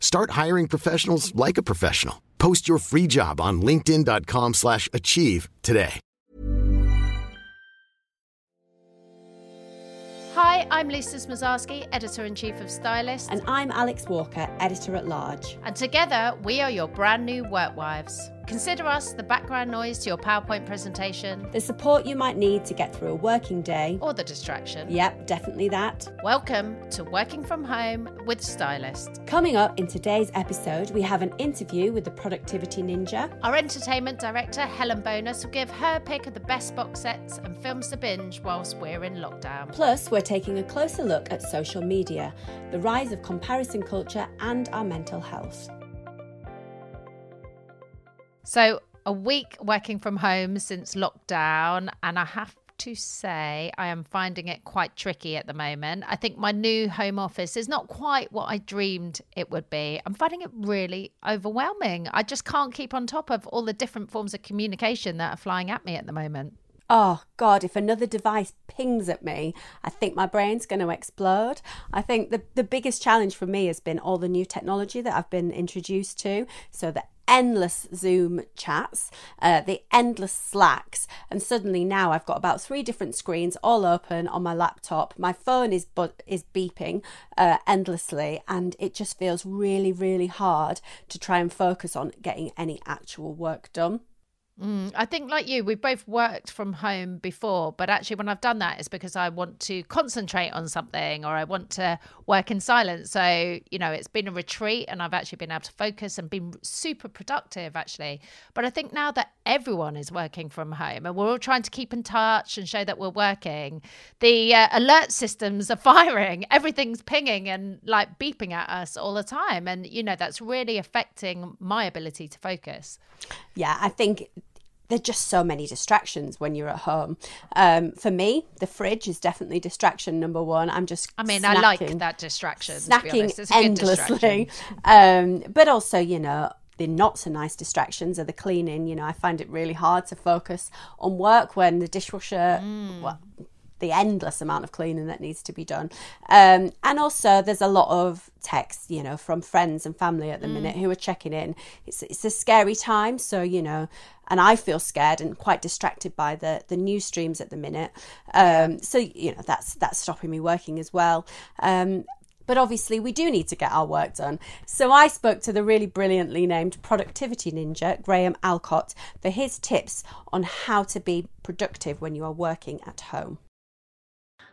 Start hiring professionals like a professional. Post your free job on linkedin.com/achieve slash achieve today. Hi, I'm Lisa Smosarski, editor in chief of Stylist, And I'm Alix Walker, editor at large. and together we are your brand new work wives. Consider us the background noise to your PowerPoint presentation The support you might need to get through a working day. or the distraction. Yep, definitely that. Welcome to Working from Home with Stylist. Coming up in today's episode, we have an interview with the Productivity Ninja. Our entertainment director, Helen Bownass, will give her pick of the best box sets and films to binge whilst we're in lockdown. Plus, we're taking a closer look at social media, the rise of comparison culture, and our mental health. So, a week working from home since lockdown, and I have to say, I am finding it quite tricky at the moment. I think my new home office is not quite what I dreamed it would be. I'm finding it really overwhelming. I just can't keep on top of all the different forms of communication that are flying at me at the moment. Oh, God, if another device pings at me, I think my brain's going to explode. I think the, the biggest challenge for me has been all the new technology that I've been introduced to. So, the endless Zoom chats, uh, the endless Slacks, and suddenly now I've got about three different screens all open on my laptop. My phone is bu- is beeping uh, endlessly, and it just feels really, really hard to try and focus on getting any actual work done. Mm, I think, like you, we've both worked from home before, but actually, when I've done that, it's because I want to concentrate on something or I want to work in silence. So, you know, it's been a retreat and I've actually been able to focus and been super productive, actually. But I think now that everyone is working from home and we're all trying to keep in touch and show that we're working, the uh, alert systems are firing, everything's pinging and like beeping at us all the time. And, you know, that's really affecting my ability to focus. Yeah, I think there's just so many distractions when you're at home. Um, for me, the fridge is definitely distraction number one. I'm just I mean, I like that distraction. snacking. Endlessly. Um, but also, you know, the not so nice distractions are the cleaning. You know, I find it really hard to focus on work when the dishwasher, Mm. well, the endless amount of cleaning that needs to be done. Um, and also, there's a lot of texts, you know, from friends and family at the minute Mm. who are checking in. It's, it's a scary time. So, you know, and I feel scared and quite distracted by the, the news streams at the minute. Um, So, you know, that's, that's stopping me working as well. Um, but obviously, we do need to get our work done. So I spoke to the really brilliantly named productivity ninja, Graham Allcott, for his tips on how to be productive when you are working at home.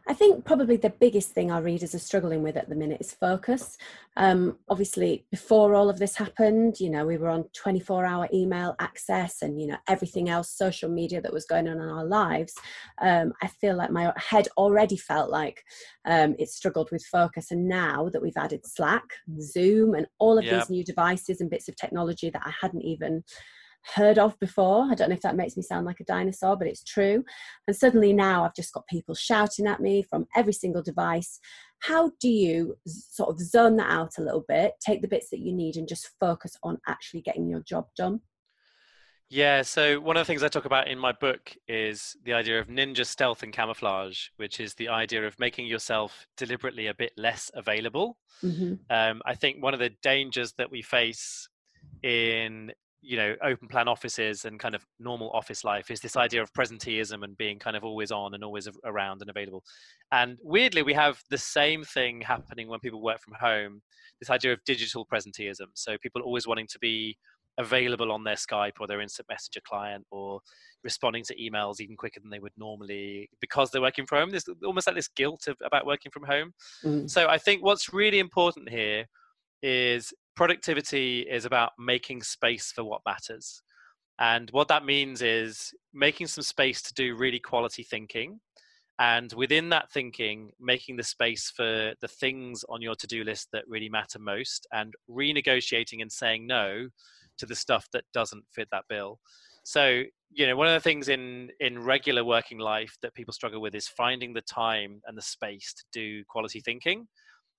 I think probably the biggest thing our readers are struggling with at the minute is focus. Um, obviously, before all of this happened, you know, we were on 24 hour email access and, you know, everything else, social media that was going on in our lives. Um, I feel like my head already felt like um, it struggled with focus. And now that we've added Slack, Zoom, and all of Yeah. these new devices and bits of technology that I hadn't even heard of before. I don't know if that makes me sound like a dinosaur, but it's true. And suddenly now I've just got people shouting at me from every single device. How do you sort of zone that out a little bit, take the bits that you need, and just focus on actually getting your job done? Yeah, so one of the things I talk about in my book is the idea of ninja stealth and camouflage, which is the idea of making yourself deliberately a bit less available. hmm Um, I think one of the dangers that we face in you know open plan offices and kind of normal office life is this idea of presenteeism and being kind of always on and always around and available and weirdly we have the same thing happening when people work from home this idea of digital presenteeism so people always wanting to be available on their Skype or their instant messenger client or responding to emails even quicker than they would normally because they're working from home. There's almost like this guilt of, about working from home. Mm. So I think what's really important here is productivity is about making space for what matters. And what that means is making some space to do really quality thinking. And within that thinking, making the space for the things on your to do list that really matter most and renegotiating and saying no to the stuff that doesn't fit that bill. So, you know, one of the things in in regular working life that people struggle with is finding the time and the space to do quality thinking.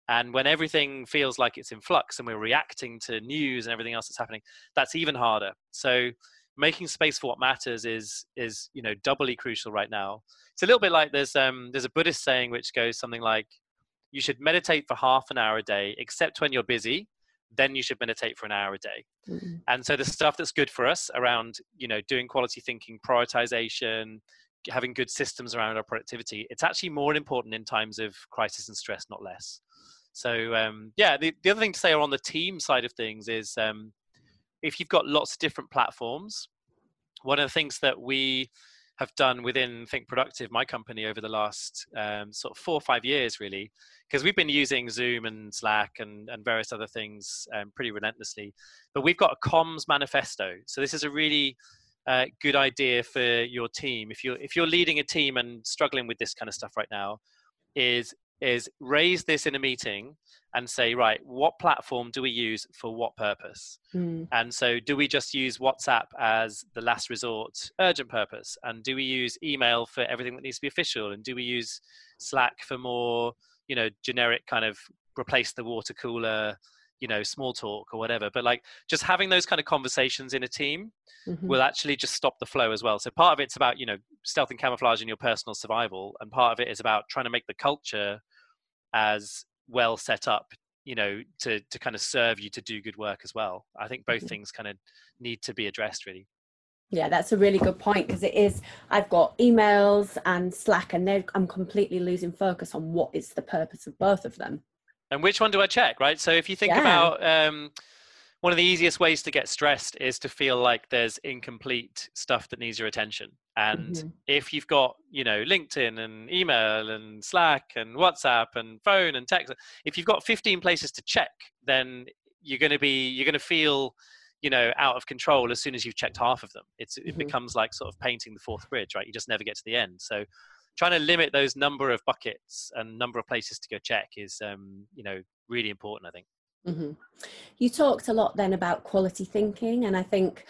And when everything feels like it's in flux and we're reacting to news and everything else that's happening, that's even harder. So making space for what matters is is you know doubly crucial right now it's a little bit like there's um there's a buddhist saying which goes something like you should meditate for half an hour a day except when you're busy then you should meditate for an hour a day mm-hmm. and so the stuff that's good for us around you know doing quality thinking prioritization having good systems around our productivity it's actually more important in times of crisis and stress not less so um, yeah the, the other thing to say on the team side of things is um, if you've got lots of different platforms, one of the things that we have done within Think Productive, my company, over the last um, sort of four or five years, really, because we've been using Zoom and Slack and, and various other things um, pretty relentlessly. But we've got a comms manifesto. So this is a really uh, good idea for your team. If you're if you're leading a team and struggling with this kind of stuff right now, is is raise this in a meeting and say right what platform do we use for what purpose? Mm. and so do we just use whatsapp as the last resort urgent purpose? And do we use email for everything that needs to be official? And do we use slack for more you know generic kind of replace the water cooler you know small talk or whatever but like just having those kind of conversations in a team mm-hmm. will actually just stop the flow as well so part of it's about you know stealth and camouflage in your personal survival and part of it is about trying to make the culture as well set up you know to to kind of serve you to do good work as well i think both mm-hmm. things kind of need to be addressed really yeah that's a really good point because it is i've got emails and slack and i'm completely losing focus on what is the purpose of both of them and which one do I check, right? So if you think yeah. about um, one of the easiest ways to get stressed is to feel like there's incomplete stuff that needs your attention. And mm-hmm. if you've got, you know, LinkedIn and email and Slack and WhatsApp and phone and text, if you've got 15 places to check, then you're going to be, you're going to feel, you know, out of control as soon as you've checked half of them. It's, mm-hmm. it becomes like sort of painting the Forth Bridge, right? You just never get to the end. So trying to limit those number of buckets and number of places to go check is um, you know really important i think. Mm-hmm. you talked a lot then about quality thinking and i think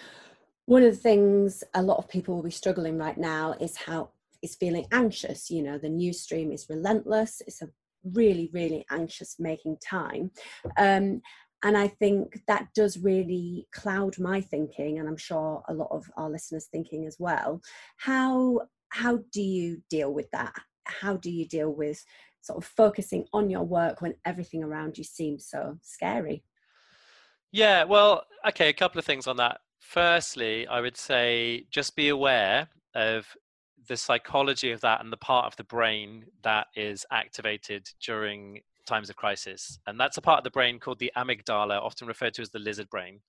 one of the things a lot of people will be struggling right now is how is feeling anxious. You know the news stream is relentless. It's a really really anxious making time. Um, and i think that does really cloud my thinking and i'm sure a lot of our listeners thinking as well. How how do you deal with that? How do you deal with sort of focusing on your work when everything around you seems so scary? Yeah, well, okay, a couple of things on that. Firstly, I would say just be aware of the psychology of that and the part of the brain that is activated during times of crisis. And that's a part of the brain called the amygdala, often referred to as the lizard brain.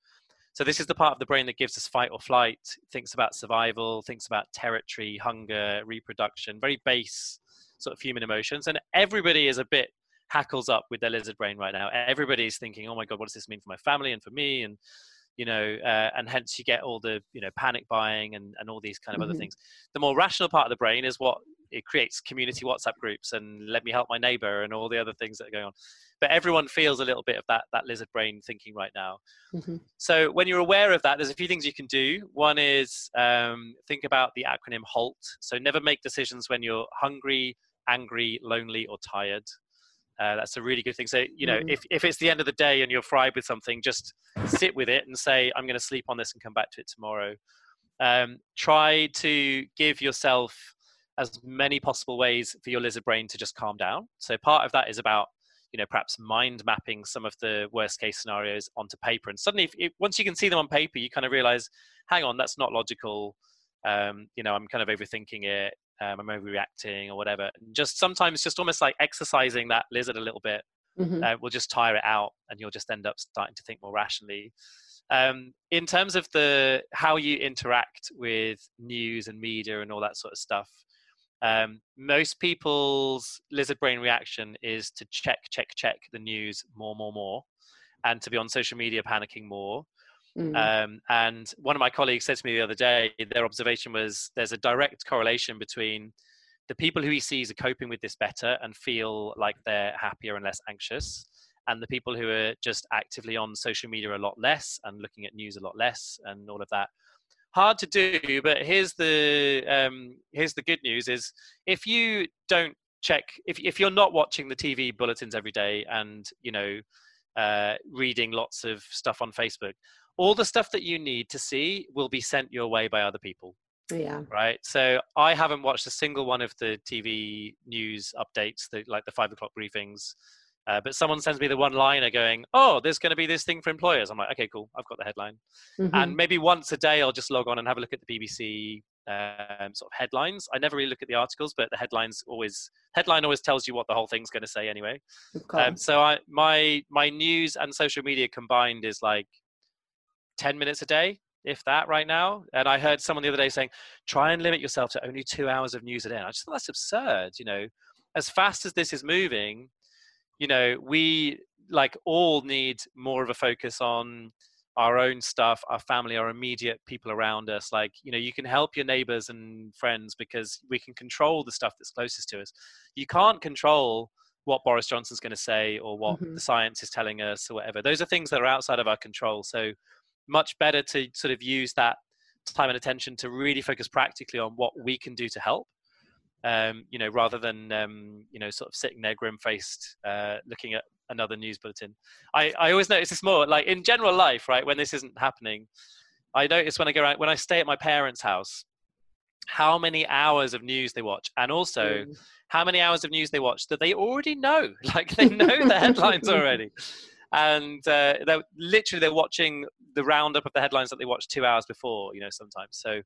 So this is the part of the brain that gives us fight or flight, thinks about survival, thinks about territory, hunger, reproduction, very base sort of human emotions. And everybody is a bit hackles up with their lizard brain right now. Everybody's thinking, "Oh my god, what does this mean for my family and for me?" And you know, uh, and hence you get all the you know panic buying and and all these kind of mm-hmm. other things. The more rational part of the brain is what it creates community WhatsApp groups and let me help my neighbor and all the other things that are going on. But everyone feels a little bit of that that lizard brain thinking right now. Mm-hmm. So when you're aware of that, there's a few things you can do. One is um, think about the acronym HALT. So never make decisions when you're hungry, angry, lonely, or tired. Uh, that's a really good thing. So, you know, mm. if, if it's the end of the day and you're fried with something, just sit with it and say, I'm going to sleep on this and come back to it tomorrow. Um, try to give yourself as many possible ways for your lizard brain to just calm down. So part of that is about you know perhaps mind mapping some of the worst case scenarios onto paper and suddenly if, if, once you can see them on paper you kind of realize hang on that's not logical um, you know i'm kind of overthinking it um, i'm overreacting or whatever and just sometimes just almost like exercising that lizard a little bit mm-hmm. uh, will just tire it out and you'll just end up starting to think more rationally Um, in terms of the how you interact with news and media and all that sort of stuff, um, most people's lizard brain reaction is to check, check, check the news more, more, more, and to be on social media panicking more. Mm. Um, and one of my colleagues said to me the other day, their observation was there's a direct correlation between the people who he sees are coping with this better and feel like they're happier and less anxious, and the people who are just actively on social media a lot less and looking at news a lot less and all of that. Hard to do, but here's the um, here's the good news: is if you don't check if if you're not watching the TV bulletins every day and you know uh, reading lots of stuff on Facebook, all the stuff that you need to see will be sent your way by other people. Yeah. Right. So I haven't watched a single one of the TV news updates, the, like the five o'clock briefings. Uh, but someone sends me the one liner going, Oh, there's going to be this thing for employers. I'm like, Okay, cool. I've got the headline. Mm-hmm. And maybe once a day, I'll just log on and have a look at the BBC um, sort of headlines. I never really look at the articles, but the headlines always headline always tells you what the whole thing's going to say anyway. Um, so I my my news and social media combined is like 10 minutes a day, if that, right now. And I heard someone the other day saying, try and limit yourself to only two hours of news a day. And I just thought that's absurd. You know, as fast as this is moving, you know, we like all need more of a focus on our own stuff, our family, our immediate people around us. Like, you know, you can help your neighbors and friends because we can control the stuff that's closest to us. You can't control what Boris Johnson's going to say or what mm-hmm. the science is telling us or whatever. Those are things that are outside of our control. So much better to sort of use that time and attention to really focus practically on what we can do to help. Um, you know rather than um, you know sort of sitting there grim faced uh, looking at another news bulletin. I, I always notice this more like in general life right when this isn't happening i notice when i go around when i stay at my parents house how many hours of news they watch and also mm. how many hours of news they watch that they already know. Like they know the headlines already and uh, they're literally they're watching the roundup of the headlines that they watched two hours before. You know, sometimes. So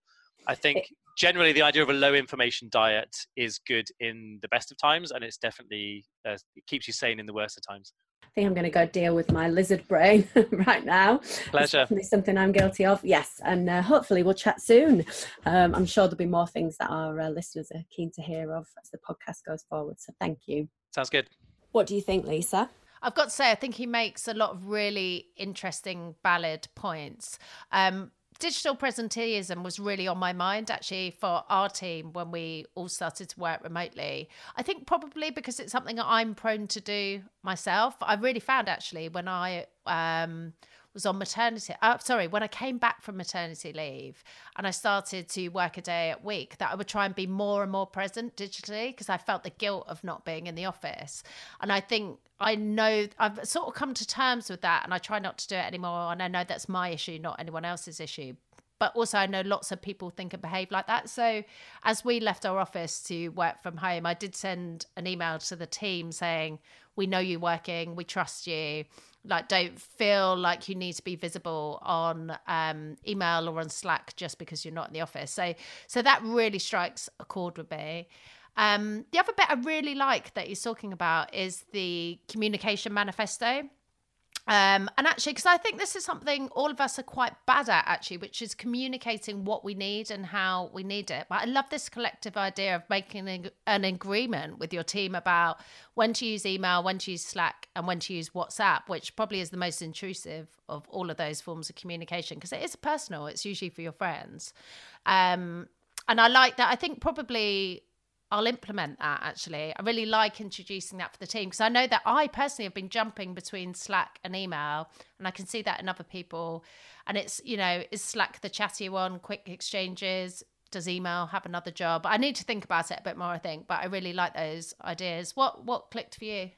I think generally the idea of a low information diet is good in the best of times, and it's definitely uh, it keeps you sane in the worst of times. I think I'm going to go deal with my lizard brain right now. Pleasure. It's something I'm guilty of. Yes, and uh, hopefully we'll chat soon. Um, I'm sure there'll be more things that our uh, listeners are keen to hear of as the podcast goes forward. So thank you. Sounds good. What do you think, Lisa? I've got to say, I think he makes a lot of really interesting, ballad points. Um, digital presenteeism was really on my mind actually for our team when we all started to work remotely. I think probably because it's something that I'm prone to do myself. I really found actually when I um, was on maternity. Uh, sorry, when I came back from maternity leave and I started to work a day a week, that I would try and be more and more present digitally because I felt the guilt of not being in the office. And I think I know I've sort of come to terms with that and I try not to do it anymore. And I know that's my issue, not anyone else's issue but also I know lots of people think and behave like that. So as we left our office to work from home, I did send an email to the team saying, "We know you're working. We trust you like don't feel like you need to be visible on um, email or on slack just because you're not in the office so so that really strikes a chord with me um, the other bit i really like that he's talking about is the communication manifesto um, and actually, because I think this is something all of us are quite bad at, actually, which is communicating what we need and how we need it. But I love this collective idea of making an, an agreement with your team about when to use email, when to use Slack, and when to use WhatsApp, which probably is the most intrusive of all of those forms of communication because it is personal, it's usually for your friends. Um, and I like that. I think probably I'll implement that actually. I really like introducing that for the team because I know that I personally have been jumping between Slack and email and I can see that in other people. And it's, you know, is Slack the chatty one, quick exchanges? Does email have another job? I need to think about it a bit more, I think, but I really like those ideas. What what clicked for you?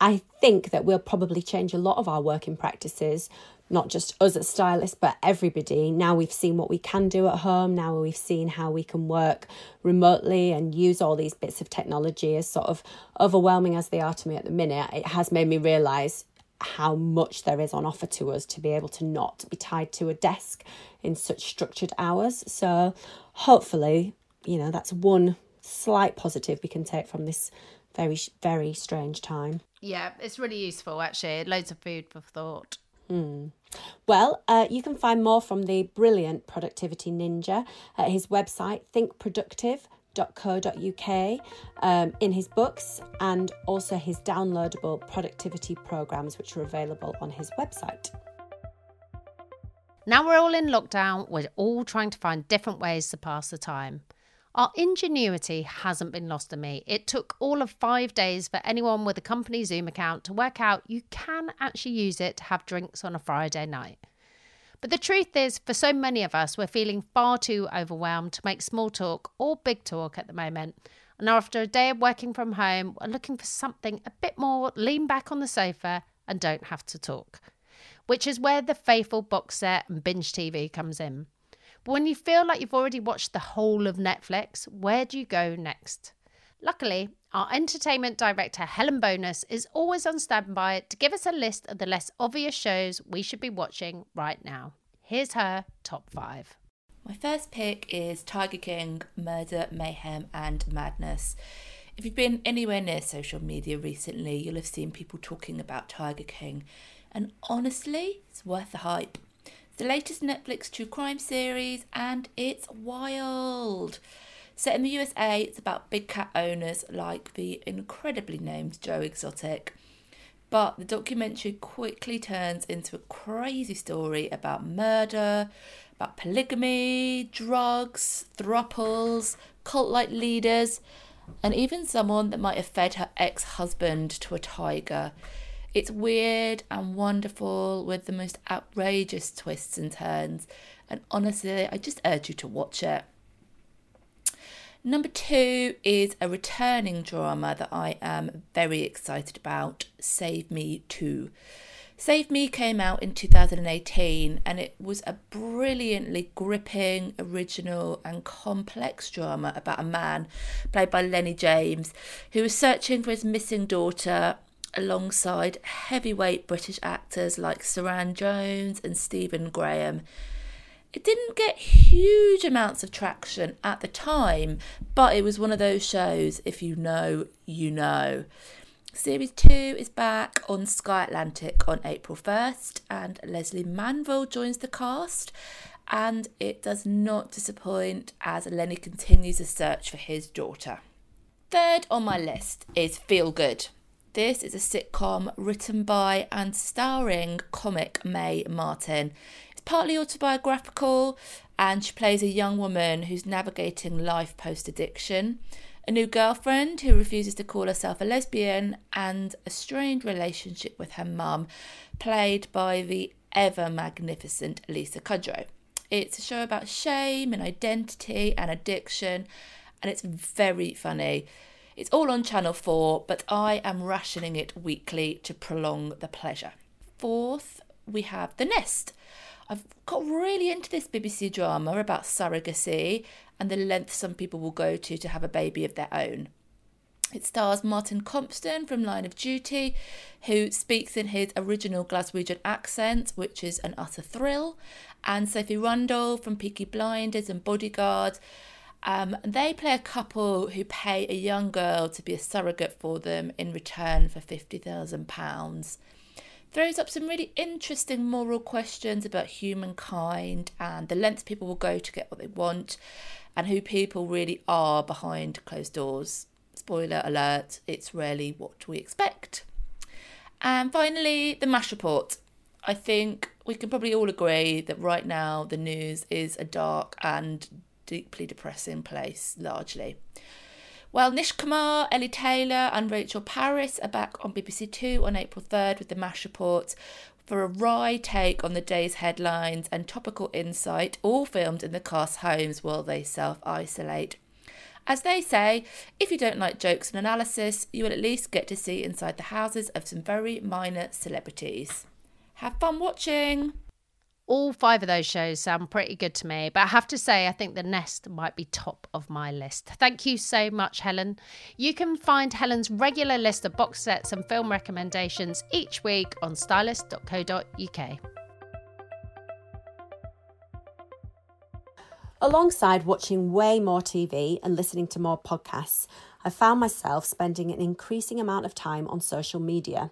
I think that we'll probably change a lot of our working practices, not just us as stylists, but everybody. Now we've seen what we can do at home, now we've seen how we can work remotely and use all these bits of technology as sort of overwhelming as they are to me at the minute. It has made me realise how much there is on offer to us to be able to not be tied to a desk in such structured hours. So hopefully, you know, that's one slight positive we can take from this very, very strange time. Yeah, it's really useful actually. Loads of food for thought. Mm. Well, uh, you can find more from the brilliant productivity ninja at his website, thinkproductive.co.uk, um, in his books, and also his downloadable productivity programs, which are available on his website. Now we're all in lockdown, we're all trying to find different ways to pass the time. Our ingenuity hasn't been lost on me. It took all of five days for anyone with a company Zoom account to work out you can actually use it to have drinks on a Friday night. But the truth is, for so many of us, we're feeling far too overwhelmed to make small talk or big talk at the moment. And after a day of working from home, we're looking for something a bit more lean back on the sofa and don't have to talk, which is where the faithful box set and binge TV comes in. But when you feel like you've already watched the whole of Netflix, where do you go next? Luckily, our entertainment director, Helen Bownass, is always on standby to give us a list of the less obvious shows we should be watching right now. Here's her top five. My first pick is Tiger King Murder, Mayhem, and Madness. If you've been anywhere near social media recently, you'll have seen people talking about Tiger King, and honestly, it's worth the hype the latest Netflix true crime series, and it's wild. Set in the USA, it's about big cat owners like the incredibly named Joe Exotic. But the documentary quickly turns into a crazy story about murder, about polygamy, drugs, thruples, cult like leaders, and even someone that might have fed her ex husband to a tiger. It's weird and wonderful with the most outrageous twists and turns. And honestly, I just urge you to watch it. Number two is a returning drama that I am very excited about Save Me 2. Save Me came out in 2018 and it was a brilliantly gripping, original, and complex drama about a man played by Lenny James who was searching for his missing daughter alongside heavyweight British actors like Suranne Jones and Stephen Graham. It didn't get huge amounts of traction at the time, but it was one of those shows, if you know, you know. Series 2 is back on Sky Atlantic on April 1st, and Lesley Manville joins the cast. And it does not disappoint as Lenny continues a search for his daughter. Third on my list is Feel Good. This is a sitcom written by and starring comic Mae Martin. It's partly autobiographical, and she plays a young woman who's navigating life post addiction, a new girlfriend who refuses to call herself a lesbian, and a strained relationship with her mum, played by the ever magnificent Lisa Kudrow. It's a show about shame and identity and addiction, and it's very funny. It's all on Channel 4, but I am rationing it weekly to prolong the pleasure. Fourth, we have The Nest. I've got really into this BBC drama about surrogacy and the length some people will go to to have a baby of their own. It stars Martin Compston from Line of Duty, who speaks in his original Glaswegian accent, which is an utter thrill, and Sophie Rundle from Peaky Blinders and Bodyguard, um, they play a couple who pay a young girl to be a surrogate for them in return for £50,000. Throws up some really interesting moral questions about humankind and the lengths people will go to get what they want and who people really are behind closed doors. Spoiler alert, it's rarely what we expect. And finally, the MASH report. I think we can probably all agree that right now the news is a dark and deeply depressing place, largely. Well, Nish Kumar, Ellie Taylor, and Rachel Parris are back on BBC Two on April 3rd with the MASH report for a wry take on the day's headlines and topical insight, all filmed in the cast homes while they self isolate. As they say, if you don't like jokes and analysis, you will at least get to see inside the houses of some very minor celebrities. Have fun watching! All five of those shows sound pretty good to me, but I have to say, I think The Nest might be top of my list. Thank you so much, Helen. You can find Helen's regular list of box sets and film recommendations each week on stylist.co.uk. Alongside watching way more TV and listening to more podcasts, I found myself spending an increasing amount of time on social media.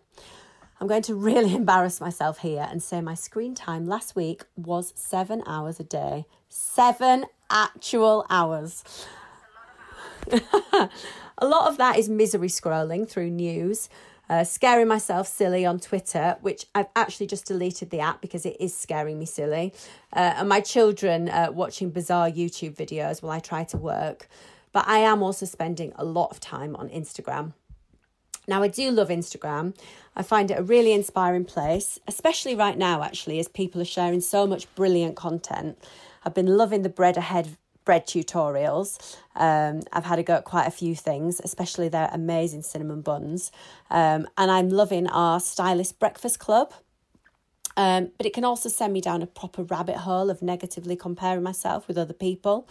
I'm going to really embarrass myself here and say my screen time last week was seven hours a day. Seven actual hours. a lot of that is misery scrolling through news, uh, scaring myself silly on Twitter, which I've actually just deleted the app because it is scaring me silly, uh, and my children uh, watching bizarre YouTube videos while I try to work. But I am also spending a lot of time on Instagram. Now, I do love Instagram. I find it a really inspiring place, especially right now, actually, as people are sharing so much brilliant content. I've been loving the bread ahead bread tutorials. Um, I've had a go at quite a few things, especially their amazing cinnamon buns. Um, and I'm loving our stylist breakfast club. Um, but it can also send me down a proper rabbit hole of negatively comparing myself with other people,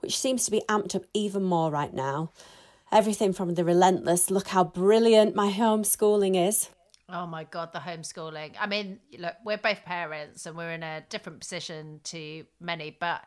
which seems to be amped up even more right now. Everything from the relentless, look how brilliant my homeschooling is. Oh my God, the homeschooling. I mean, look, we're both parents and we're in a different position to many, but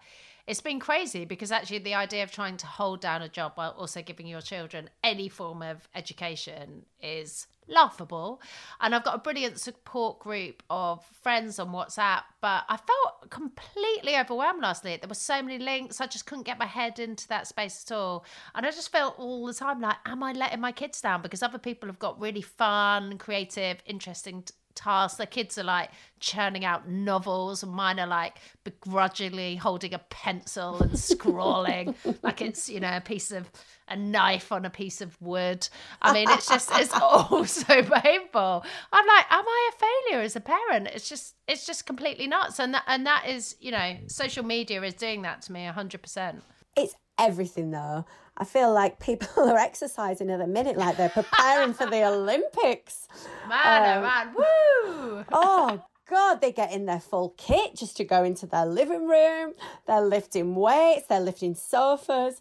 it's been crazy because actually the idea of trying to hold down a job while also giving your children any form of education is laughable. And i've got a brilliant support group of friends on whatsapp but i felt completely overwhelmed last night. There were so many links i just couldn't get my head into that space at all. And i just felt all the time like am i letting my kids down? Because other people have got really fun creative interesting tasks. The kids are like churning out novels, and mine are like begrudgingly holding a pencil and scrawling like it's you know a piece of a knife on a piece of wood. I mean, it's just it's all so painful. I'm like, am I a failure as a parent? It's just it's just completely nuts, and that and that is you know social media is doing that to me hundred percent. It's everything though. I feel like people are exercising at the minute, like they're preparing for the Olympics. Man, um, oh man, woo! oh God, they get in their full kit just to go into their living room. They're lifting weights, they're lifting sofas.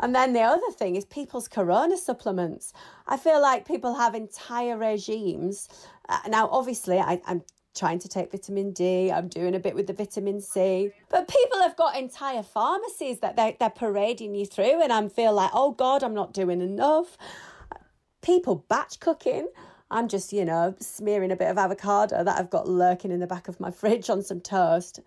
And then the other thing is people's corona supplements. I feel like people have entire regimes. Uh, now, obviously, I, I'm trying to take vitamin D. I'm doing a bit with the vitamin C. But people have got entire pharmacies that they're, they're parading you through, and I feel like, oh God, I'm not doing enough. People batch cooking. I'm just, you know, smearing a bit of avocado that I've got lurking in the back of my fridge on some toast.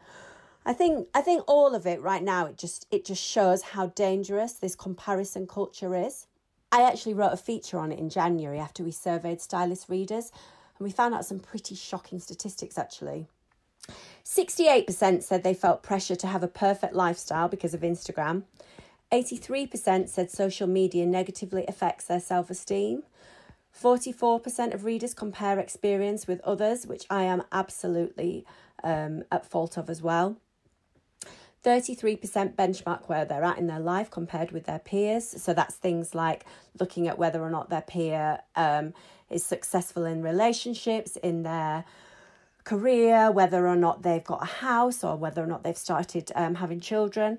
I think I think all of it right now it just it just shows how dangerous this comparison culture is. I actually wrote a feature on it in January after we surveyed stylist readers and we found out some pretty shocking statistics actually. 68% said they felt pressure to have a perfect lifestyle because of Instagram. 83% said social media negatively affects their self esteem. 44% of readers compare experience with others, which I am absolutely um, at fault of as well. 33% benchmark where they're at in their life compared with their peers. So that's things like looking at whether or not their peer um, is successful in relationships, in their career, whether or not they've got a house or whether or not they've started um, having children.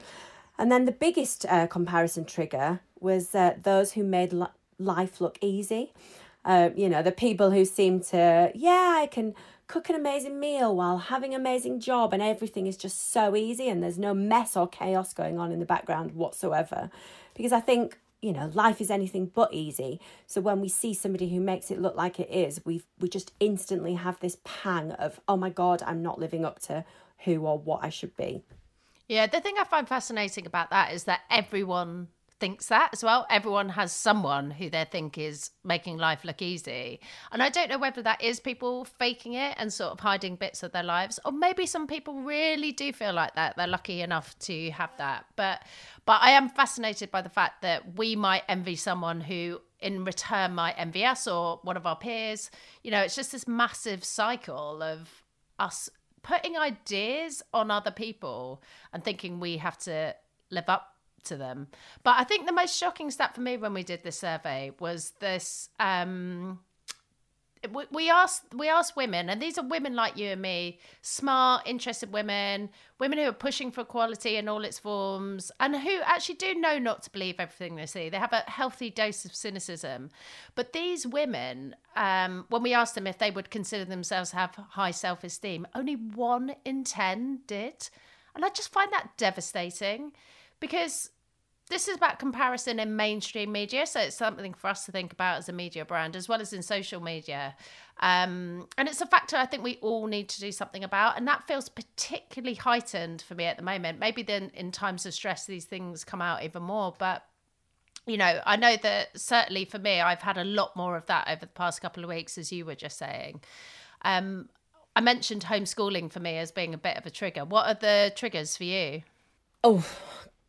And then the biggest uh, comparison trigger was uh, those who made li- life look easy. Uh, you know, the people who seem to, yeah, I can cook an amazing meal while having an amazing job and everything is just so easy and there's no mess or chaos going on in the background whatsoever. Because I think you know life is anything but easy. So when we see somebody who makes it look like it is we we just instantly have this pang of oh my god i'm not living up to who or what i should be. Yeah the thing i find fascinating about that is that everyone thinks that as well. Everyone has someone who they think is making life look easy. And I don't know whether that is people faking it and sort of hiding bits of their lives, or maybe some people really do feel like that. They're lucky enough to have that. But but I am fascinated by the fact that we might envy someone who in return might envy us or one of our peers. You know, it's just this massive cycle of us putting ideas on other people and thinking we have to live up to them. But I think the most shocking stat for me when we did this survey was this. Um, we, we asked we asked women, and these are women like you and me, smart, interested women, women who are pushing for equality in all its forms, and who actually do know not to believe everything they see. They have a healthy dose of cynicism. But these women, um, when we asked them if they would consider themselves have high self esteem, only one in ten did, and I just find that devastating because this is about comparison in mainstream media. So it's something for us to think about as a media brand, as well as in social media. Um, and it's a factor I think we all need to do something about. And that feels particularly heightened for me at the moment. Maybe then in times of stress, these things come out even more. But you know, I know that certainly for me, I've had a lot more of that over the past couple of weeks, as you were just saying. Um, I mentioned homeschooling for me as being a bit of a trigger. What are the triggers for you? Oh,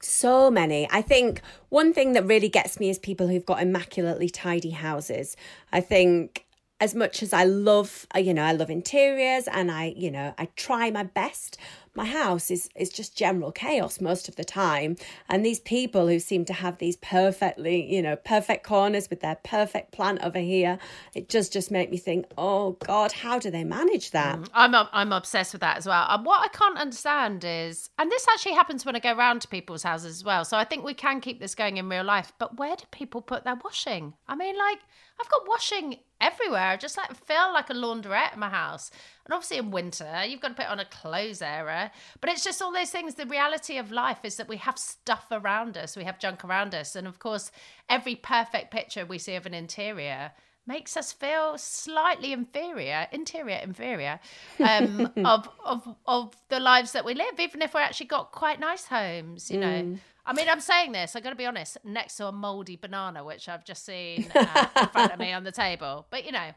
so many. I think one thing that really gets me is people who've got immaculately tidy houses. I think as much as I love, uh, you know, I love interiors and I, you know, I try my best my house is is just general chaos most of the time. And these people who seem to have these perfectly you know perfect corners with their perfect plant over here it does just make me think oh god how do they manage that? Mm, i'm i'm obsessed with that as well. And what i can't understand is and this actually happens when i go around to people's houses as well so i think we can keep this going in real life but where do people put their washing? I mean like i've got washing everywhere. I just like feel like a laundrette in my house. And obviously in winter, you've got to put on a clothes area. But it's just all those things. The reality of life is that we have stuff around us, we have junk around us. And of course, every perfect picture we see of an interior makes us feel slightly inferior, interior inferior, um, of of of the lives that we live, even if we actually got quite nice homes, you know. Mm. I mean, I'm saying this. I got to be honest. Next to a mouldy banana, which I've just seen uh, in front of me on the table, but you know,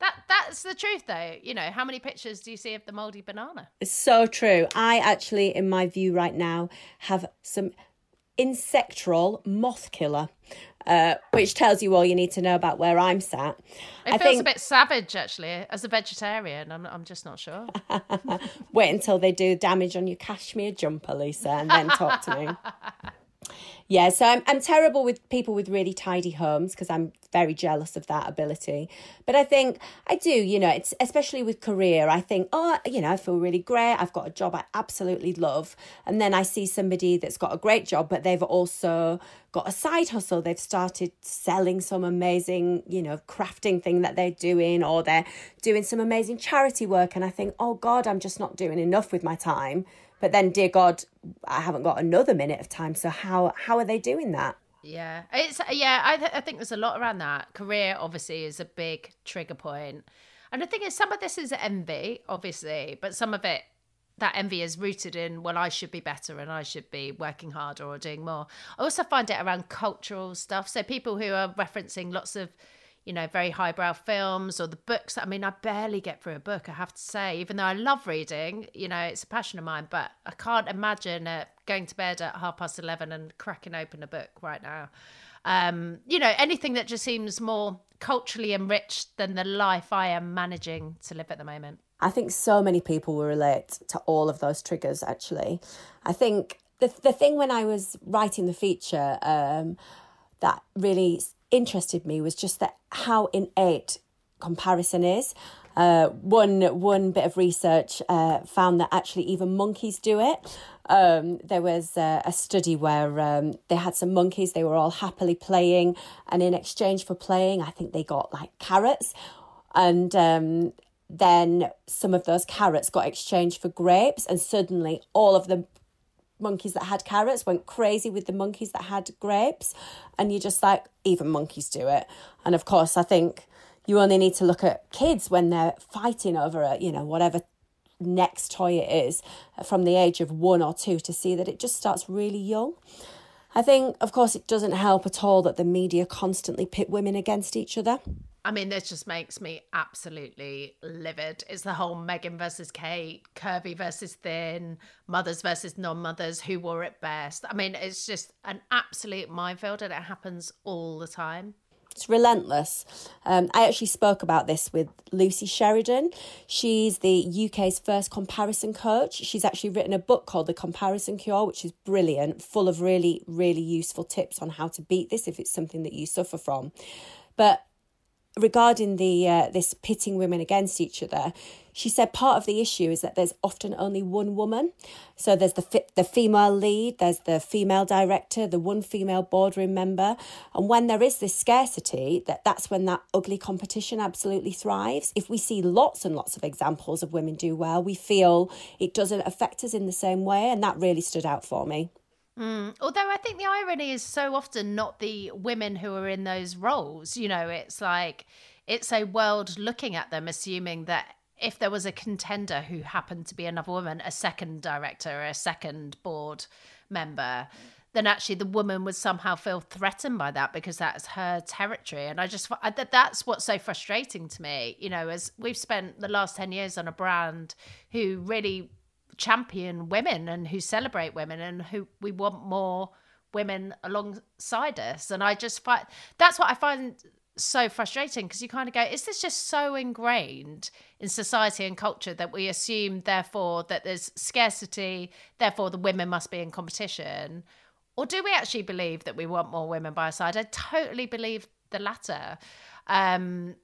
that that's the truth, though. You know, how many pictures do you see of the mouldy banana? It's so true. I actually, in my view right now, have some insectral moth killer, uh, which tells you all you need to know about where I'm sat. It I feels think... a bit savage, actually, as a vegetarian. I'm, I'm just not sure. Wait until they do damage on your cashmere jumper, Lisa, and then talk to me. Yeah, so I'm, I'm terrible with people with really tidy homes because I'm very jealous of that ability. But I think I do, you know, it's especially with career. I think, oh, you know, I feel really great. I've got a job I absolutely love. And then I see somebody that's got a great job, but they've also got a side hustle. They've started selling some amazing, you know, crafting thing that they're doing, or they're doing some amazing charity work. And I think, oh God, I'm just not doing enough with my time but then dear god i haven't got another minute of time. So how how are they doing that? Yeah it's yeah i, th- I think there's a lot around that. Career obviously is a big trigger point. and the thing is some of this is envy obviously but some of it that envy is rooted in well i should be better and i should be working harder or doing more. I also find it around cultural stuff. So people who are referencing lots of you know, very highbrow films or the books. I mean, I barely get through a book, I have to say, even though I love reading, you know, it's a passion of mine, but I can't imagine uh, going to bed at half past 11 and cracking open a book right now. Um, you know, anything that just seems more culturally enriched than the life I am managing to live at the moment. I think so many people will relate to all of those triggers, actually. I think the, the thing when I was writing the feature um, that really interested me was just that how innate comparison is. Uh, one one bit of research uh, found that actually even monkeys do it. Um, there was uh, a study where um, they had some monkeys. They were all happily playing, and in exchange for playing, I think they got like carrots, and um, then some of those carrots got exchanged for grapes, and suddenly all of the monkeys that had carrots went crazy with the monkeys that had grapes and you're just like even monkeys do it. And of course i think you only need to look at kids when they're fighting over a you know whatever next toy it is uh, from the age of one or two to see that it just starts really young. I think of course it doesn't help at all that the media constantly pit women against each other I mean, this just makes me absolutely livid. It's the whole Meghan versus Kate, curvy versus thin, mothers versus non mothers, who wore it best. I mean, it's just an absolute minefield and it happens all the time. It's relentless. Um, I actually spoke about this with Lucy Sheridan. She's the UK's first comparison coach. She's actually written a book called The Comparison Cure, which is brilliant, full of really, really useful tips on how to beat this if it's something that you suffer from. But regarding the uh, this pitting women against each other, she said part of the issue is that there's often only one woman. So there's the fi- the female lead, there's the female director, the one female boardroom member, and when there is this scarcity, that that's when that ugly competition absolutely thrives. If we see lots and lots of examples of women do well, we feel it doesn't affect us in the same way, and that really stood out for me. Mm. Although I think the irony is so often not the women who are in those roles. You know, it's like it's a world looking at them, assuming that if there was a contender who happened to be another woman, a second director, or a second board member, then actually the woman would somehow feel threatened by that because that's her territory. And I just that that's what's so frustrating to me. You know, as we've spent the last ten years on a brand who really champion women and who celebrate women and who we want more women alongside us. And I just find that's what I find so frustrating because you kind of go, is this just so ingrained in society and culture that we assume, therefore, that there's scarcity, therefore, the women must be in competition? Or do we actually believe that we want more women by our side? I totally believe the latter. Um,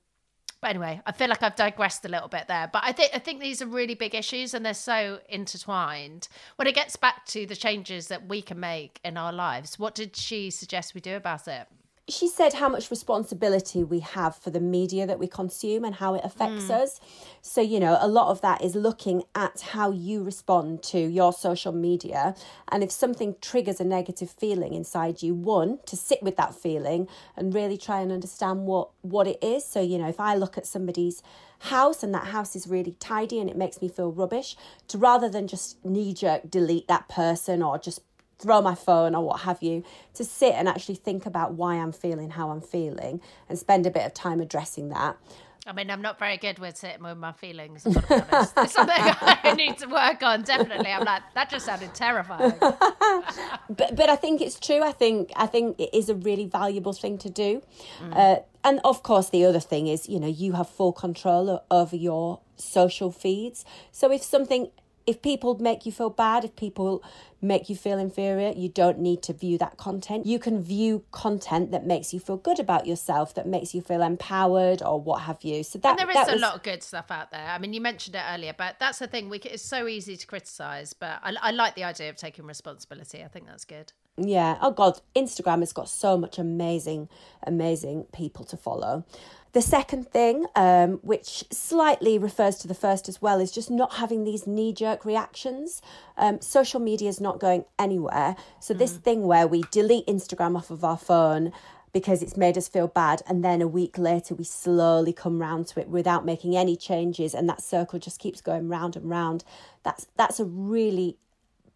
but anyway, I feel like I've digressed a little bit there. But I think I think these are really big issues and they're so intertwined. When it gets back to the changes that we can make in our lives, what did she suggest we do about it? She said how much responsibility we have for the media that we consume and how it affects mm. us. So, you know, a lot of that is looking at how you respond to your social media. And if something triggers a negative feeling inside you, one, to sit with that feeling and really try and understand what, what it is. So, you know, if I look at somebody's house and that house is really tidy and it makes me feel rubbish, to rather than just knee jerk delete that person or just throw my phone or what have you, to sit and actually think about why I'm feeling how I'm feeling and spend a bit of time addressing that. I mean, I'm not very good with sitting with my feelings. it's something I need to work on. Definitely, I'm like that. Just sounded terrifying. but but I think it's true. I think I think it is a really valuable thing to do. Mm. Uh, and of course, the other thing is, you know, you have full control over your social feeds. So if something if people make you feel bad, if people make you feel inferior, you don't need to view that content. You can view content that makes you feel good about yourself, that makes you feel empowered or what have you. So that and there is a was... lot of good stuff out there. I mean, you mentioned it earlier, but that's the thing. We it's so easy to criticize, but I, I like the idea of taking responsibility. I think that's good. Yeah. Oh God, Instagram has got so much amazing, amazing people to follow. The second thing, um, which slightly refers to the first as well, is just not having these knee jerk reactions. Um, social media is not going anywhere. So, mm. this thing where we delete Instagram off of our phone because it's made us feel bad, and then a week later we slowly come round to it without making any changes, and that circle just keeps going round and round. That's that's a really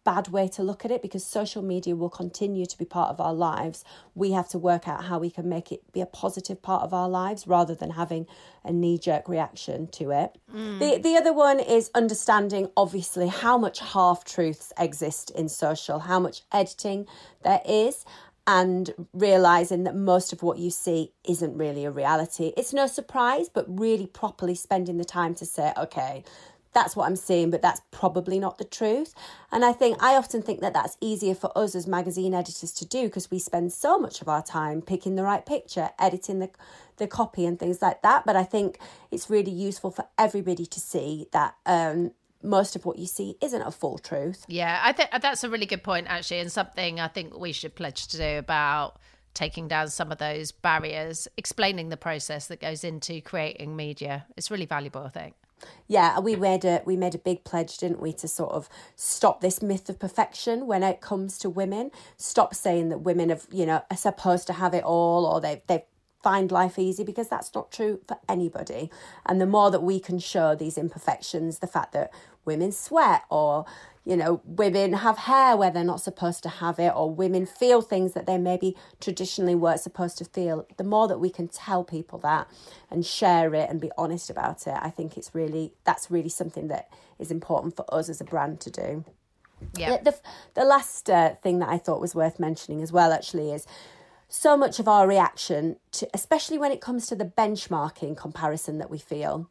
bad way to look at it because social media will continue to be part of our lives. We have to work out how we can make it be a positive part of our lives rather than having a knee jerk reaction to it. Mm. The, the other one is understanding, obviously, how much half truths exist in social, how much editing there is and realizing that most of what you see isn't really a reality. It's no surprise, but really properly spending the time to say, okay, that's what I'm seeing, but that's probably not the truth. And I think I often think that that's easier for us as magazine editors to do because we spend so much of our time picking the right picture, editing the the copy and things like that. But I think it's really useful for everybody to see that um, most of what you see isn't a full truth. Yeah, I think that's a really good point actually, and something I think we should pledge to do about taking down some of those barriers, explaining the process that goes into creating media. It's really valuable, I think. Yeah, we made a we made a big pledge, didn't we, to sort of stop this myth of perfection when it comes to women. Stop saying that women have, you know, are supposed to have it all or they they find life easy because that's not true for anybody. And the more that we can show these imperfections, the fact that women sweat or you know, women have hair where they're not supposed to have it, or women feel things that they maybe traditionally weren't supposed to feel. The more that we can tell people that and share it and be honest about it, I think it's really that's really something that is important for us as a brand to do. Yeah. The, the, the last uh, thing that I thought was worth mentioning as well, actually, is so much of our reaction to, especially when it comes to the benchmarking comparison that we feel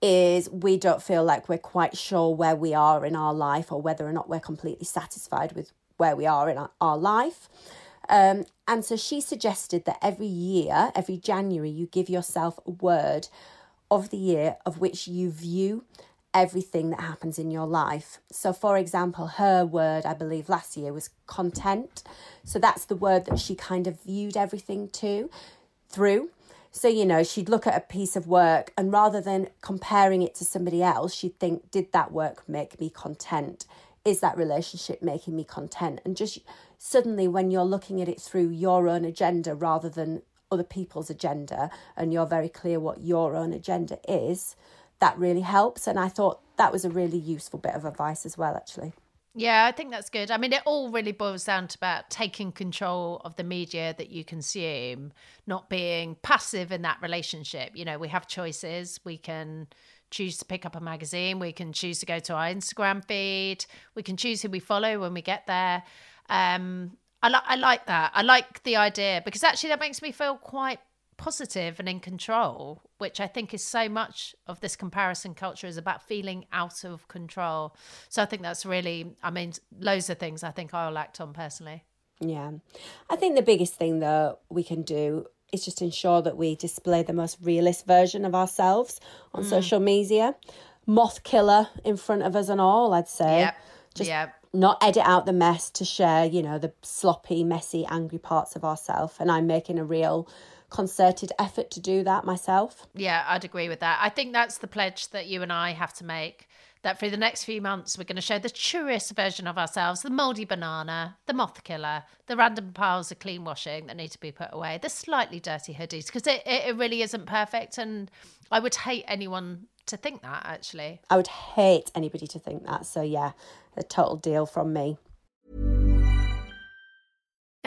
is we don't feel like we're quite sure where we are in our life or whether or not we're completely satisfied with where we are in our, our life. Um, and so she suggested that every year, every January, you give yourself a word of the year of which you view everything that happens in your life. So, for example, her word, I believe last year was content. So, that's the word that she kind of viewed everything to through. So, you know, she'd look at a piece of work and rather than comparing it to somebody else, she'd think, did that work make me content? is that relationship making me content? And just suddenly, when you're looking at it through your own agenda rather than other people's agenda, and you're very clear what your own agenda is, that really helps. And I thought that was a really useful bit of advice as well, actually. Yeah, I think that's good. I mean, it all really boils down to about taking control of the media that you consume, not being passive in that relationship. You know, we have choices. We can choose to pick up a magazine. We can choose to go to our Instagram feed. We can choose who we follow when we get there. Um, I, li- I like that. I like the idea because actually that makes me feel quite positive and in control, which I think is so much of this comparison culture is about feeling out of control. So I think that's really, I mean, loads of things I think I'll act on personally. Yeah. I think the biggest thing that we can do is just ensure that we display the most realist version of ourselves on mm. social media. Moth killer in front of us and all, I'd say. Yep. Just yep. not edit out the mess to share, you know, the sloppy, messy, angry parts of ourselves. And I'm making a real concerted effort to do that myself. Yeah, I'd agree with that. I think that's the pledge that you and I have to make that for the next few months we're going to show the truest version of ourselves the moldy banana the moth killer the random piles of clean washing that need to be put away the slightly dirty hoodies because it, it really isn't perfect and i would hate anyone to think that actually i would hate anybody to think that so yeah a total deal from me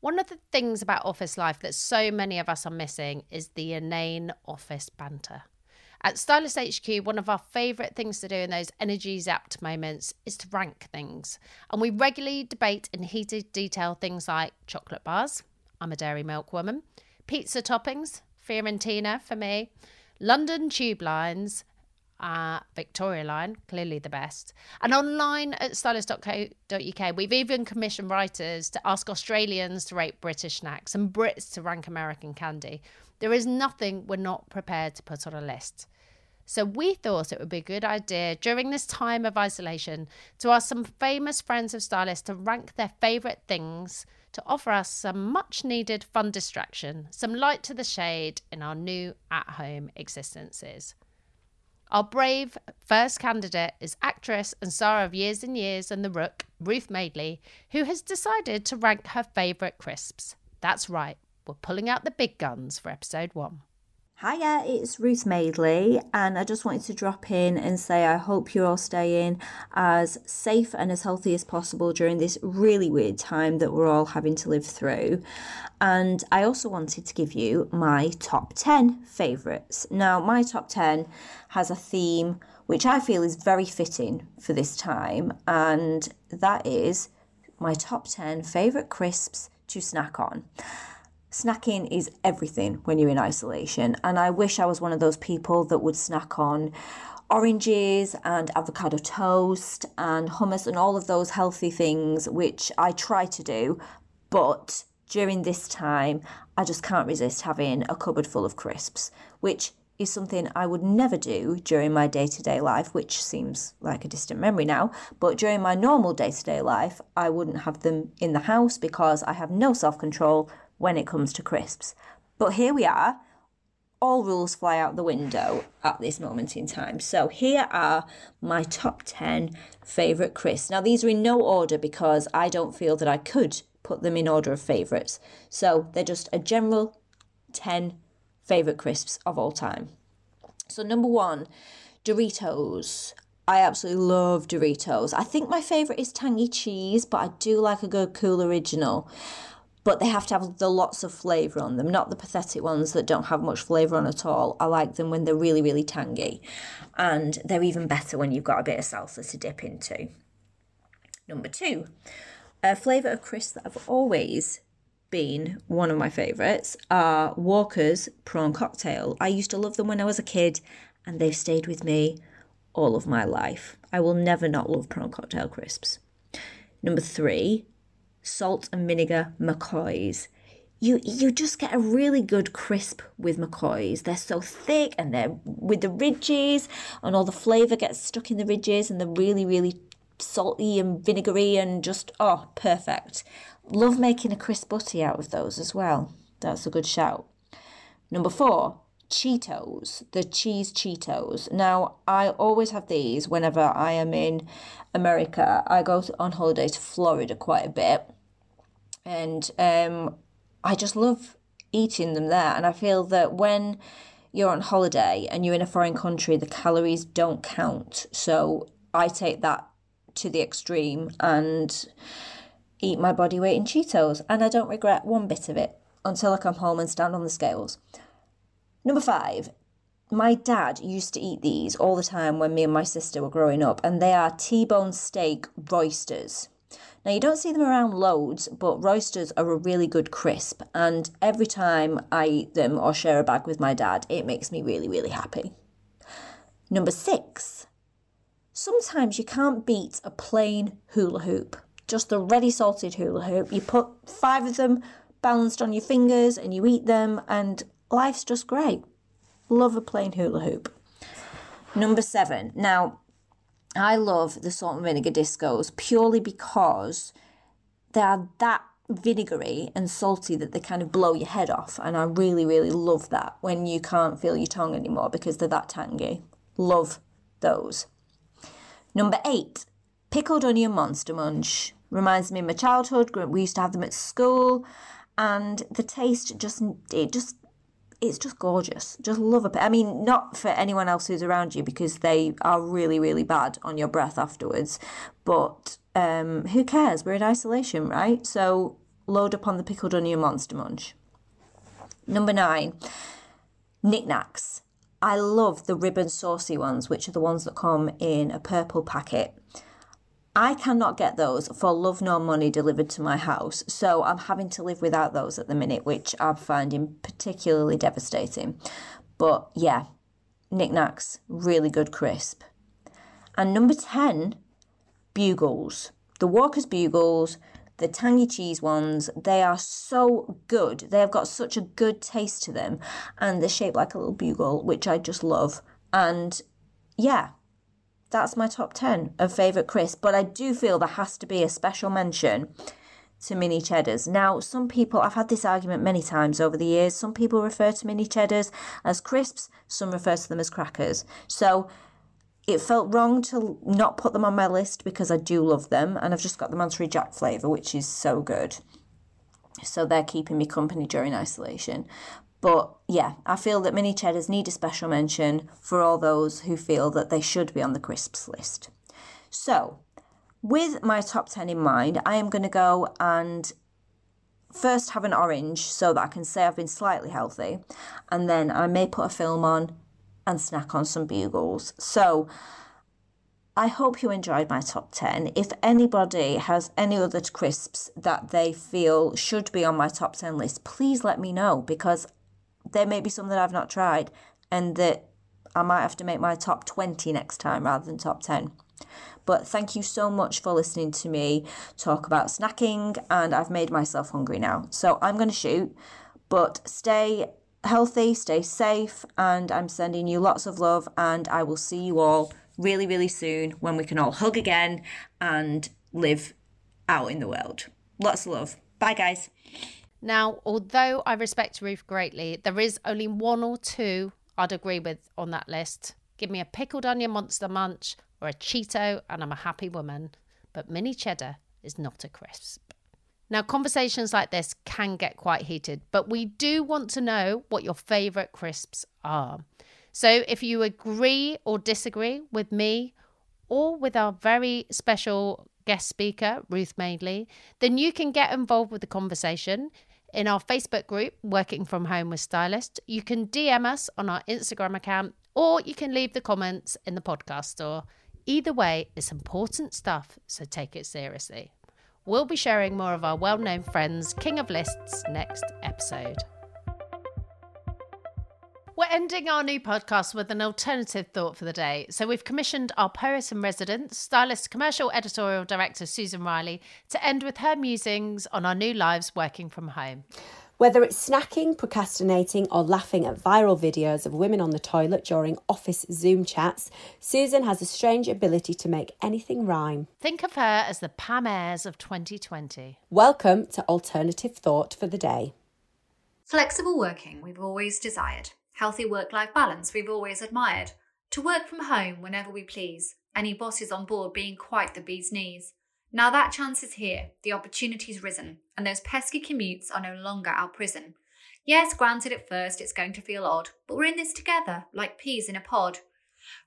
One of the things about office life that so many of us are missing is the inane office banter. At Stylist HQ, one of our favourite things to do in those energy zapped moments is to rank things. And we regularly debate in heated detail things like chocolate bars, I'm a dairy milk woman, pizza toppings, Fiorentina for me, London tube lines, uh, Victoria Line, clearly the best. And online at stylist.co.uk, we've even commissioned writers to ask Australians to rate British snacks and Brits to rank American candy. There is nothing we're not prepared to put on a list. So we thought it would be a good idea during this time of isolation to ask some famous friends of stylists to rank their favourite things to offer us some much needed fun distraction, some light to the shade in our new at home existences. Our brave first candidate is actress and star of Years and Years and The Rook, Ruth Madeley, who has decided to rank her favourite crisps. That's right, we're pulling out the big guns for episode one. Hiya, it's Ruth Madeley, and I just wanted to drop in and say I hope you're all staying as safe and as healthy as possible during this really weird time that we're all having to live through. And I also wanted to give you my top 10 favourites. Now, my top 10 has a theme which I feel is very fitting for this time, and that is my top 10 favourite crisps to snack on. Snacking is everything when you're in isolation, and I wish I was one of those people that would snack on oranges and avocado toast and hummus and all of those healthy things, which I try to do, but during this time, I just can't resist having a cupboard full of crisps, which is something I would never do during my day to day life, which seems like a distant memory now. But during my normal day to day life, I wouldn't have them in the house because I have no self control when it comes to crisps. But here we are. All rules fly out the window at this moment in time. So, here are my top 10 favourite crisps. Now, these are in no order because I don't feel that I could put them in order of favourites. So, they're just a general 10 favourite crisps of all time. So, number one, Doritos. I absolutely love Doritos. I think my favourite is tangy cheese, but I do like a good cool original. But they have to have the lots of flavour on them, not the pathetic ones that don't have much flavour on at all. I like them when they're really, really tangy. And they're even better when you've got a bit of salsa to dip into. Number two, a flavour of crisps that I've always been one of my favourites are Walker's Prawn Cocktail. I used to love them when I was a kid, and they've stayed with me all of my life. I will never not love prawn cocktail crisps. Number three, salt and vinegar McCoys. You you just get a really good crisp with McCoys. They're so thick and they're with the ridges and all the flavour gets stuck in the ridges and they're really, really salty and vinegary and just oh perfect. Love making a crisp butty out of those as well. That's a good shout. Number four, Cheetos, the cheese Cheetos. Now, I always have these whenever I am in America. I go on holiday to Florida quite a bit, and um, I just love eating them there. And I feel that when you're on holiday and you're in a foreign country, the calories don't count. So I take that to the extreme and eat my body weight in Cheetos, and I don't regret one bit of it until I come home and stand on the scales. Number five, my dad used to eat these all the time when me and my sister were growing up, and they are T bone steak roysters. Now, you don't see them around loads, but roysters are a really good crisp, and every time I eat them or share a bag with my dad, it makes me really, really happy. Number six, sometimes you can't beat a plain hula hoop just the ready salted hula hoop. You put five of them balanced on your fingers and you eat them, and life's just great. Love a plain hula hoop. Number seven. Now, I love the salt and vinegar discos purely because they are that vinegary and salty that they kind of blow your head off. And I really, really love that when you can't feel your tongue anymore because they're that tangy. Love those. Number eight, pickled onion monster munch. Reminds me of my childhood. We used to have them at school, and the taste just it just it's just gorgeous. Just love it. I mean, not for anyone else who's around you because they are really, really bad on your breath afterwards. But um, who cares? We're in isolation, right? So load up on the pickled onion monster munch. Number nine, knickknacks. I love the ribbon saucy ones, which are the ones that come in a purple packet. I cannot get those for love nor money delivered to my house, so I'm having to live without those at the minute, which I'm finding particularly devastating. But yeah, knickknacks, really good crisp. And number 10, Bugles. The Walker's Bugles, the tangy cheese ones, they are so good. They have got such a good taste to them, and they're shaped like a little bugle, which I just love. And yeah, that's my top 10 of favourite crisps. But I do feel there has to be a special mention to mini cheddars. Now, some people, I've had this argument many times over the years. Some people refer to mini cheddars as crisps, some refer to them as crackers. So it felt wrong to not put them on my list because I do love them. And I've just got the Monterey Jack flavour, which is so good. So they're keeping me company during isolation. But yeah, I feel that mini cheddars need a special mention for all those who feel that they should be on the crisps list. So, with my top 10 in mind, I am going to go and first have an orange so that I can say I've been slightly healthy, and then I may put a film on and snack on some bugles. So, I hope you enjoyed my top 10. If anybody has any other crisps that they feel should be on my top 10 list, please let me know because there may be some that I've not tried and that I might have to make my top 20 next time rather than top 10. But thank you so much for listening to me talk about snacking, and I've made myself hungry now. So I'm going to shoot, but stay healthy, stay safe, and I'm sending you lots of love. And I will see you all really, really soon when we can all hug again and live out in the world. Lots of love. Bye, guys. Now, although I respect Ruth greatly, there is only one or two I'd agree with on that list. Give me a pickled onion monster munch or a Cheeto, and I'm a happy woman. But mini cheddar is not a crisp. Now, conversations like this can get quite heated, but we do want to know what your favourite crisps are. So if you agree or disagree with me or with our very special guest speaker, Ruth Madeley, then you can get involved with the conversation in our Facebook group, Working From Home with Stylist. You can DM us on our Instagram account or you can leave the comments in the podcast store. Either way, it's important stuff, so take it seriously. We'll be sharing more of our well known friends, King of Lists, next episode. We're ending our new podcast with an alternative thought for the day. So, we've commissioned our poet in residence, stylist, commercial editorial director Susan Riley, to end with her musings on our new lives working from home. Whether it's snacking, procrastinating, or laughing at viral videos of women on the toilet during office Zoom chats, Susan has a strange ability to make anything rhyme. Think of her as the Pam Ayres of 2020. Welcome to Alternative Thought for the Day. Flexible working we've always desired. Healthy work life balance we've always admired. To work from home whenever we please. Any bosses on board being quite the bee's knees. Now that chance is here, the opportunity's risen, and those pesky commutes are no longer our prison. Yes, granted, at first it's going to feel odd, but we're in this together, like peas in a pod.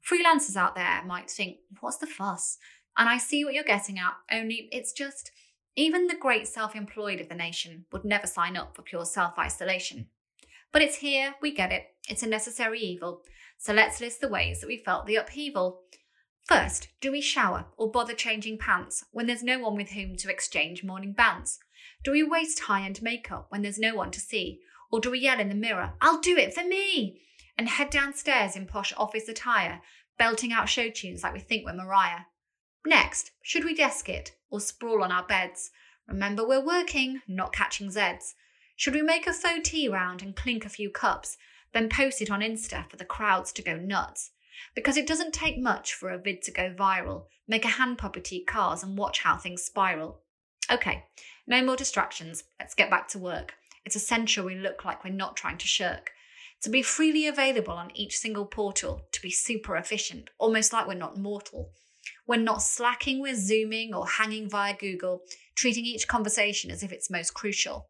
Freelancers out there might think, what's the fuss? And I see what you're getting at, only it's just, even the great self employed of the nation would never sign up for pure self isolation. But it's here, we get it, it's a necessary evil. So let's list the ways that we felt the upheaval. First, do we shower or bother changing pants when there's no one with whom to exchange morning bants? Do we waste high end makeup when there's no one to see? Or do we yell in the mirror, I'll do it for me? And head downstairs in posh office attire, belting out show tunes like we think we're Mariah? Next, should we desk it or sprawl on our beds? Remember, we're working, not catching Zeds. Should we make a faux tea round and clink a few cups, then post it on Insta for the crowds to go nuts? Because it doesn't take much for a vid to go viral. Make a hand puppet eat cars and watch how things spiral. Okay, no more distractions. Let's get back to work. It's essential we look like we're not trying to shirk. To be freely available on each single portal, to be super efficient, almost like we're not mortal. We're not slacking, we're zooming or hanging via Google, treating each conversation as if it's most crucial.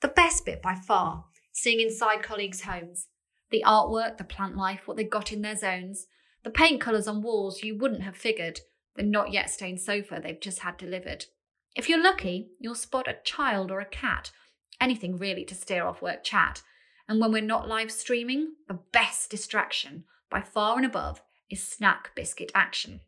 The best bit by far, seeing inside colleagues' homes, the artwork, the plant life, what they got in their zones, the paint colours on walls you wouldn't have figured, the not yet stained sofa they've just had delivered. If you're lucky, you'll spot a child or a cat, anything really to steer off work chat. And when we're not live streaming, the best distraction, by far and above, is snack biscuit action.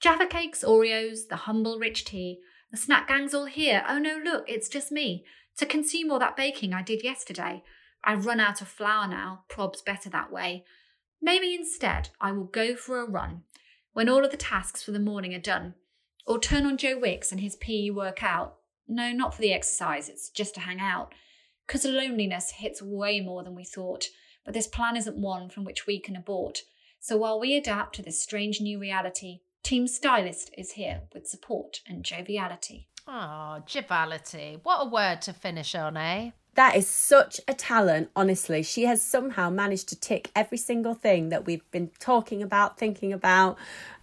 Jaffa cakes, Oreos, the humble rich tea, the snack gang's all here. Oh no, look, it's just me. To consume all that baking I did yesterday, I've run out of flour now, prob's better that way. Maybe instead I will go for a run when all of the tasks for the morning are done, or turn on Joe Wicks and his PE workout. No, not for the exercise, it's just to hang out. Because loneliness hits way more than we thought, but this plan isn't one from which we can abort. So while we adapt to this strange new reality, Team Stylist is here with support and joviality. Oh, joviality. What a word to finish on, eh? That is such a talent, honestly. She has somehow managed to tick every single thing that we've been talking about, thinking about,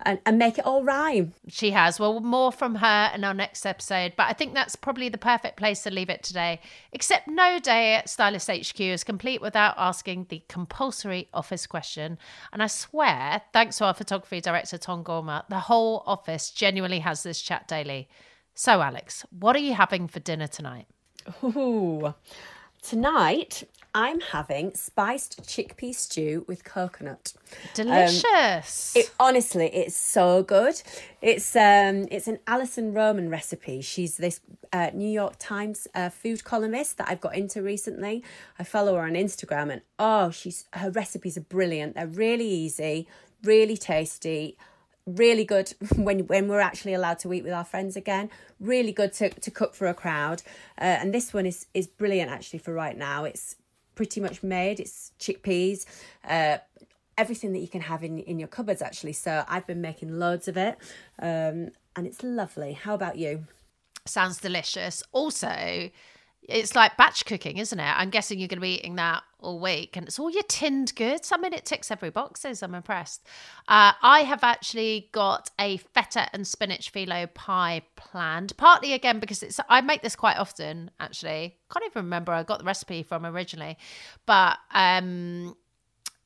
and, and make it all rhyme. She has. Well, more from her in our next episode, but I think that's probably the perfect place to leave it today. Except no day at Stylist HQ is complete without asking the compulsory office question. And I swear, thanks to our photography director, Tom Gormer, the whole office genuinely has this chat daily. So, Alix, what are you having for dinner tonight? Ooh. Tonight, I'm having spiced chickpea stew with coconut. Delicious. Um, it, honestly, it's so good. It's um, it's an Alison Roman recipe. She's this uh, New York Times uh, food columnist that I've got into recently. I follow her on Instagram, and oh, she's her recipes are brilliant. They're really easy, really tasty really good when when we're actually allowed to eat with our friends again really good to, to cook for a crowd uh, and this one is is brilliant actually for right now it's pretty much made. It's chickpeas, uh, everything that you can have in in your cupboards actually. So I've been making loads of it, um, and it's lovely. How about you? Sounds delicious. Also, it's like batch cooking, isn't it? I'm guessing you're going to be eating that all week, and it's all your tinned goods. I mean, it ticks every boxes. I'm impressed. Uh, I have actually got a feta and spinach phyllo pie planned, partly again because it's. I make this quite often. Actually, can't even remember I got the recipe from originally, but um,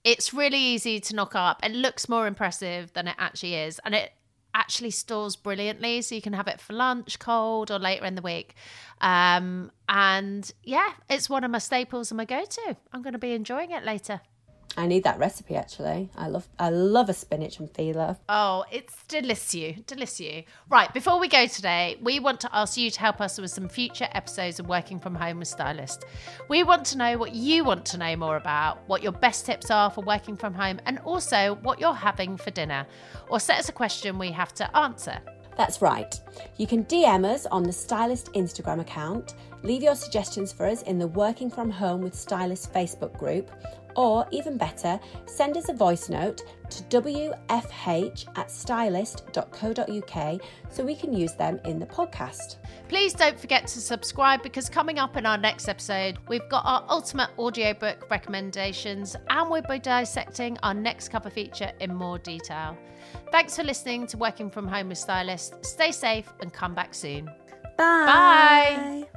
it's really easy to knock up. It looks more impressive than it actually is, and it actually stores brilliantly so you can have it for lunch cold or later in the week. Um, and yeah it's one of my staples and my go-to. I'm going to be enjoying it later I need that recipe actually. I love I love a spinach and phyllo. Oh, it's delicious, delicious. Right, before we go today, we want to ask you to help us with some future episodes of Working from Home with Stylist. We want to know what you want to know more about, what your best tips are for working from home, and also what you're having for dinner. Or set us a question we have to answer. That's right. You can DM us on the Stylist Instagram account, leave your suggestions for us in the Working from Home with Stylist Facebook group, or even better, send us a voice note to wfh at stylist.co.uk so we can use them in the podcast. Please don't forget to subscribe because coming up in our next episode, we've got our ultimate audiobook recommendations and we'll be dissecting our next cover feature in more detail. Thanks for listening to Working from Home with Stylist. Stay safe and come back soon. Bye. Bye.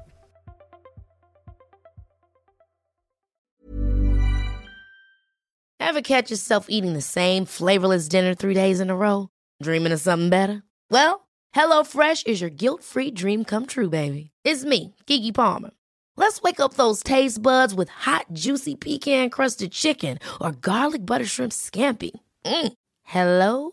Ever catch yourself eating the same flavorless dinner three days in a row? Dreaming of something better? Well, HelloFresh is your guilt free dream come true, baby. It's me, Keke Palmer. Let's wake up those taste buds with hot, juicy pecan crusted chicken or garlic butter shrimp scampi. Mm. Hello